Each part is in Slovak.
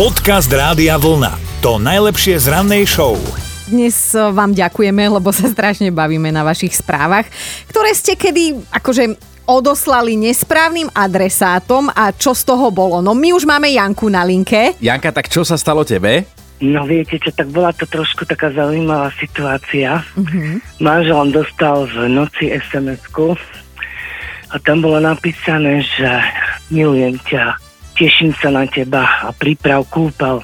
Podcast Rádia Vlna. To najlepšie z rannej show. Dnes eh, vám ďakujeme, lebo sa strašne bavíme na vašich správach, ktoré ste kedy akože odoslali nesprávnym adresátom a čo z toho bolo. No my už máme Janku na linke. Janka, tak čo sa stalo tebe? No viete čo, tak bola to trošku taká zaujímavá situácia. Mm-hmm. Manžel dostal v noci SMS-ku a tam bolo napísané, že milujem ťa, teším sa na teba a príprav kúpel.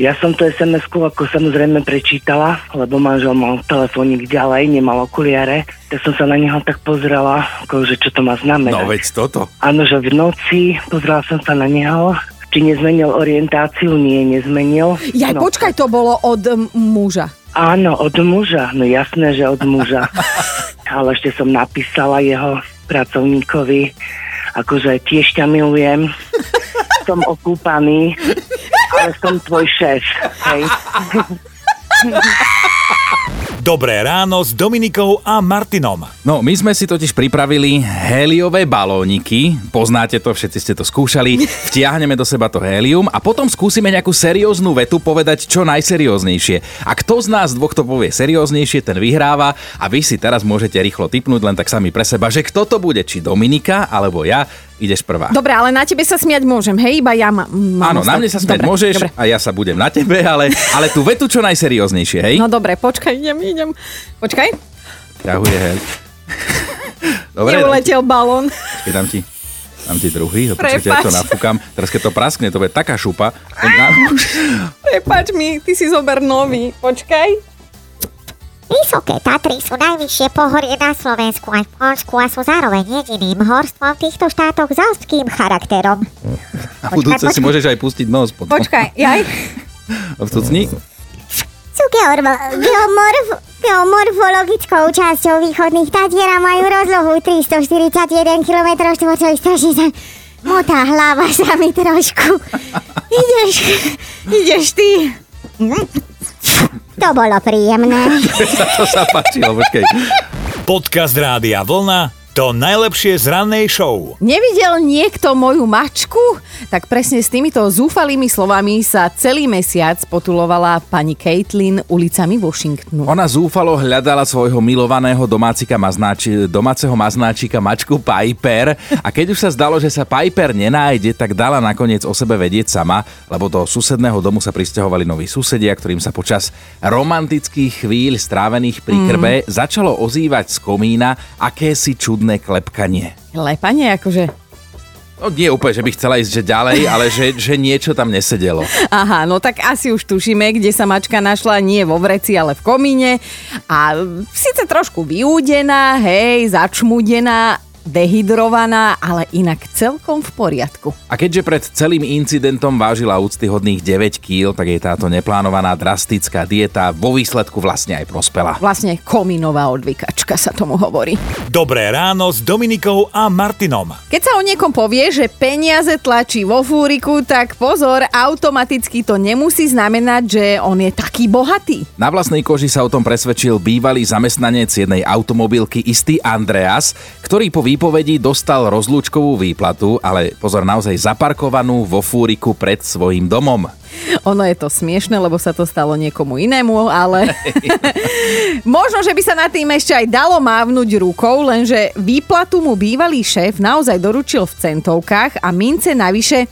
Ja som to SMS-ku ako samozrejme prečítala, lebo manžel mal telefónik ďalej, nemal okuliare, tak som sa na neho tak pozrela, ako, že čo to má znamenať. No veď toto. Áno, že v noci pozrela som sa na neho, či nezmenil orientáciu, nie, nezmenil. Ja, no, počkaj, to bolo od m, muža. Áno, od muža, no jasné, že od muža. Ale ešte som napísala jeho pracovníkovi, akože tiež ťa milujem, som okúpaný, ale som tvoj šéf, hej. Dobré ráno s Dominikou a Martinom. No, my sme si totiž pripravili héliové balóniky. Poznáte to, všetci ste to skúšali. Vtiahneme do seba to hélium a potom skúsime nejakú serióznu vetu povedať čo najserióznejšie. A kto z nás dvoch to povie serióznejšie, ten vyhráva a vy si teraz môžete rýchlo typnúť len tak sami pre seba, že kto to bude, či Dominika alebo ja. Ideš prvá. Dobre, ale na tebe sa smiať môžem, hej? Iba ja ma, mám Áno, na mne sa smiať Dobre, môžeš Dobre. a ja sa budem na tebe, ale, ale tú vetu čo najserióznejšie, hej? No dobre, počkaj, idem, idem. Počkaj, Ťahuje hel. Dobre, neuletel balón. Počkej, dám ti, dám ti druhý, to počkajte, ja to nafúkam. Teraz keď to praskne, to bude taká šupa. Prepač mi, ty si zober nový. Počkaj. Vysoké Tatry sú najvyššie pohorie na Slovensku aj v Polsku a sú zároveň jediným horstvom v týchto štátoch s austrským charakterom. A budúce si môžeš aj pustiť nos potom. Počkaj, jaj. Vtucni. Sú geormo- geomorf- geomorfologickou časťou východných Tatier a majú rozlohu 341 km štvorcových, strašne sa motá hlava sa mi trošku. Ideš, Ideš ty. To bolo príjemné. to sa páčilo, počkej. Podcast Rádia Vlna. To najlepšie z rannej show. Nevidel niekto moju mačku? Tak presne s týmito zúfalými slovami sa celý mesiac potulovala pani Caitlin ulicami Washingtonu. Ona zúfalo hľadala svojho milovaného domácika maznáči, domáceho maznáčika mačku Piper a keď už sa zdalo, že sa Piper nenájde, tak dala nakoniec o sebe vedieť sama, lebo do susedného domu sa pristahovali noví susedia, ktorým sa počas romantických chvíľ strávených pri krbe mm. začalo ozývať z komína akési čudné klepkanie. Lepanie, akože... No nie úplne, že by chcela ísť že ďalej, ale že, že niečo tam nesedelo. Aha, no tak asi už tušíme, kde sa mačka našla, nie vo vreci, ale v komíne. A síce trošku vyúdená, hej, začmudená, dehydrovaná, ale inak celkom v poriadku. A keďže pred celým incidentom vážila úctyhodných 9 kg, tak jej táto neplánovaná drastická dieta vo výsledku vlastne aj prospela. Vlastne komínová odvykačka sa tomu hovorí. Dobré ráno s Dominikou a Martinom. Keď sa o niekom povie, že peniaze tlačí vo fúriku, tak pozor, automaticky to nemusí znamenať, že on je taký bohatý. Na vlastnej koži sa o tom presvedčil bývalý zamestnanec jednej automobilky istý Andreas, ktorý po výpovedí dostal rozlúčkovú výplatu, ale pozor naozaj zaparkovanú vo fúriku pred svojim domom. Ono je to smiešne, lebo sa to stalo niekomu inému, ale možno, že by sa nad tým ešte aj dalo mávnuť rukou, lenže výplatu mu bývalý šéf naozaj doručil v centovkách a mince navyše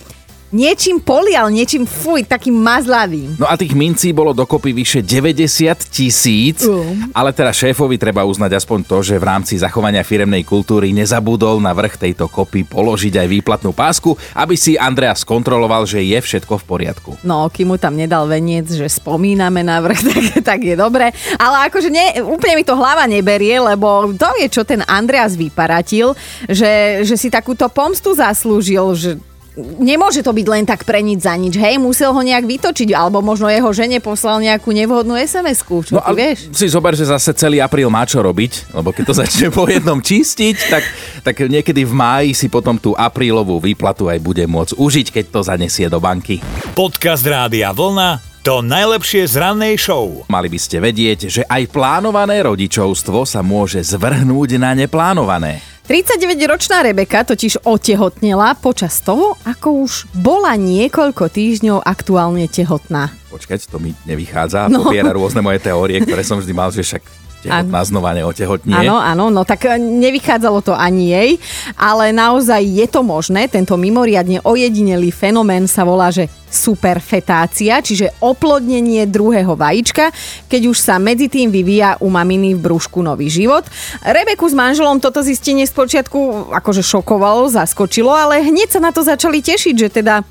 niečím polial, niečím fuj, takým mazlavým. No a tých mincí bolo dokopy vyše 90 tisíc, Um. ale teda šéfovi treba uznať aspoň to, že v rámci zachovania firemnej kultúry nezabudol na vrch tejto kopy položiť aj výplatnú pásku, aby si Andreas kontroloval, že je všetko v poriadku. No, kým mu tam nedal veniec, že spomíname na vrch, tak, tak je dobre. Ale akože ne, úplne mi to hlava neberie, lebo to je, čo ten Andreas vyparatil, že, že si takúto pomstu zaslúžil, že nemôže to byť len tak pre nič za nič, hej, musel ho nejak vytočiť, alebo možno jeho žene poslal nejakú nevhodnú SMS-ku, čo No ty vieš? si zober, že zase celý apríl má čo robiť, lebo keď to začne po jednom čistiť, tak, tak niekedy v máji si potom tú aprílovú výplatu aj bude môcť užiť, keď to zanesie do banky. Podcast Rádia Vlna. To najlepšie z rannej show. Mali by ste vedieť, že aj plánované rodičovstvo sa môže zvrhnúť na neplánované. 39-ročná Rebeka totiž otehotnela počas toho, ako už bola niekoľko týždňov aktuálne tehotná. Počkať, to mi nevychádza. No. Popiera rôzne moje teórie, ktoré som vždy mal, že však tehotná znova neotehotnie. Áno, áno, no tak e, nevychádzalo to ani jej, ale naozaj je to možné. Tento mimoriadne ojedinelý fenomén sa volá, že superfetácia, čiže oplodnenie druhého vajíčka, keď už sa medzi tým vyvíja u maminy v brúšku nový život. Rebeku s manželom toto zistenie spočiatku akože šokovalo, zaskočilo, ale hneď sa na to začali tešiť, že teda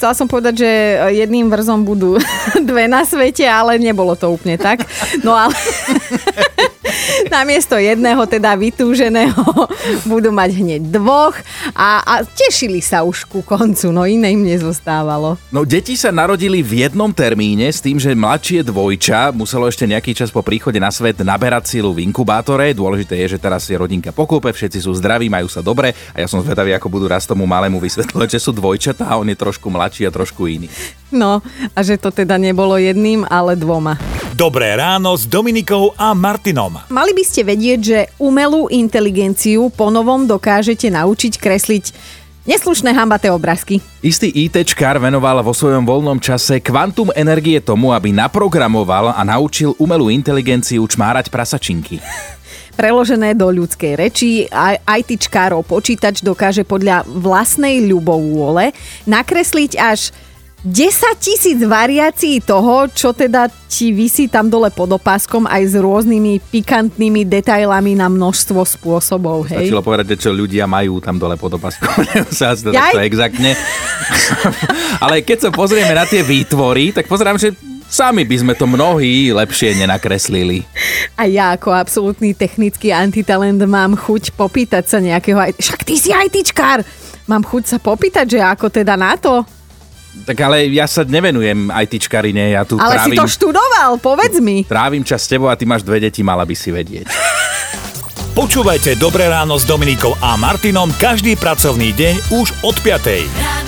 Chcela som povedať, že jedným vrzom budú dve na svete, ale nebolo to úplne tak. No ale namiesto jedného, teda vytúženého, budú mať hneď dvoch a, a tešili sa už ku koncu, no iné im nezostávalo. No deti sa narodili v jednom termíne s tým, že mladšie dvojča muselo ešte nejaký čas po príchode na svet naberať silu v inkubátore. Dôležité je, že teraz je rodinka pokope, všetci sú zdraví, majú sa dobre a ja som zvedavý, ako budú raz tomu malému vysvetľovať, že sú dvojčatá a on je trošku mladší a trošku iný. No a že to teda nebolo jedným, ale dvoma. Dobré ráno s Dominikou a Martinom. Mali by ste vedieť, že umelú inteligenciu ponovom dokážete naučiť kresliť neslušné hambaté obrázky. Istý ITčkár venoval vo svojom voľnom čase kvantum energie tomu, aby naprogramoval a naučil umelú inteligenciu čmárať prasačinky. Preložené do ľudskej reči, ITčkárov počítač dokáže podľa vlastnej ľubovôle nakresliť až 10 tisíc variácií toho, čo teda ti vysí tam dole pod opáskom aj s rôznymi pikantnými detailami na množstvo spôsobov. Hej? Stačilo povedať, čo ľudia majú tam dole pod opáskom. sa to exaktne. Ale keď sa pozrieme na tie výtvory, tak pozerám, že Sami by sme to mnohí lepšie nenakreslili. A ja ako absolútny technický antitalent mám chuť popýtať sa nejakého... Však ty si ITčkár! Mám chuť sa popýtať, že ako teda na to? Tak ale ja sa nevenujem ITčkarine, ja tu Ale trávim, si to študoval, povedz mi. Trávim čas s tebou a ty máš dve deti, mala by si vedieť. Počúvajte Dobré ráno s Dominikou a Martinom každý pracovný deň už od 5.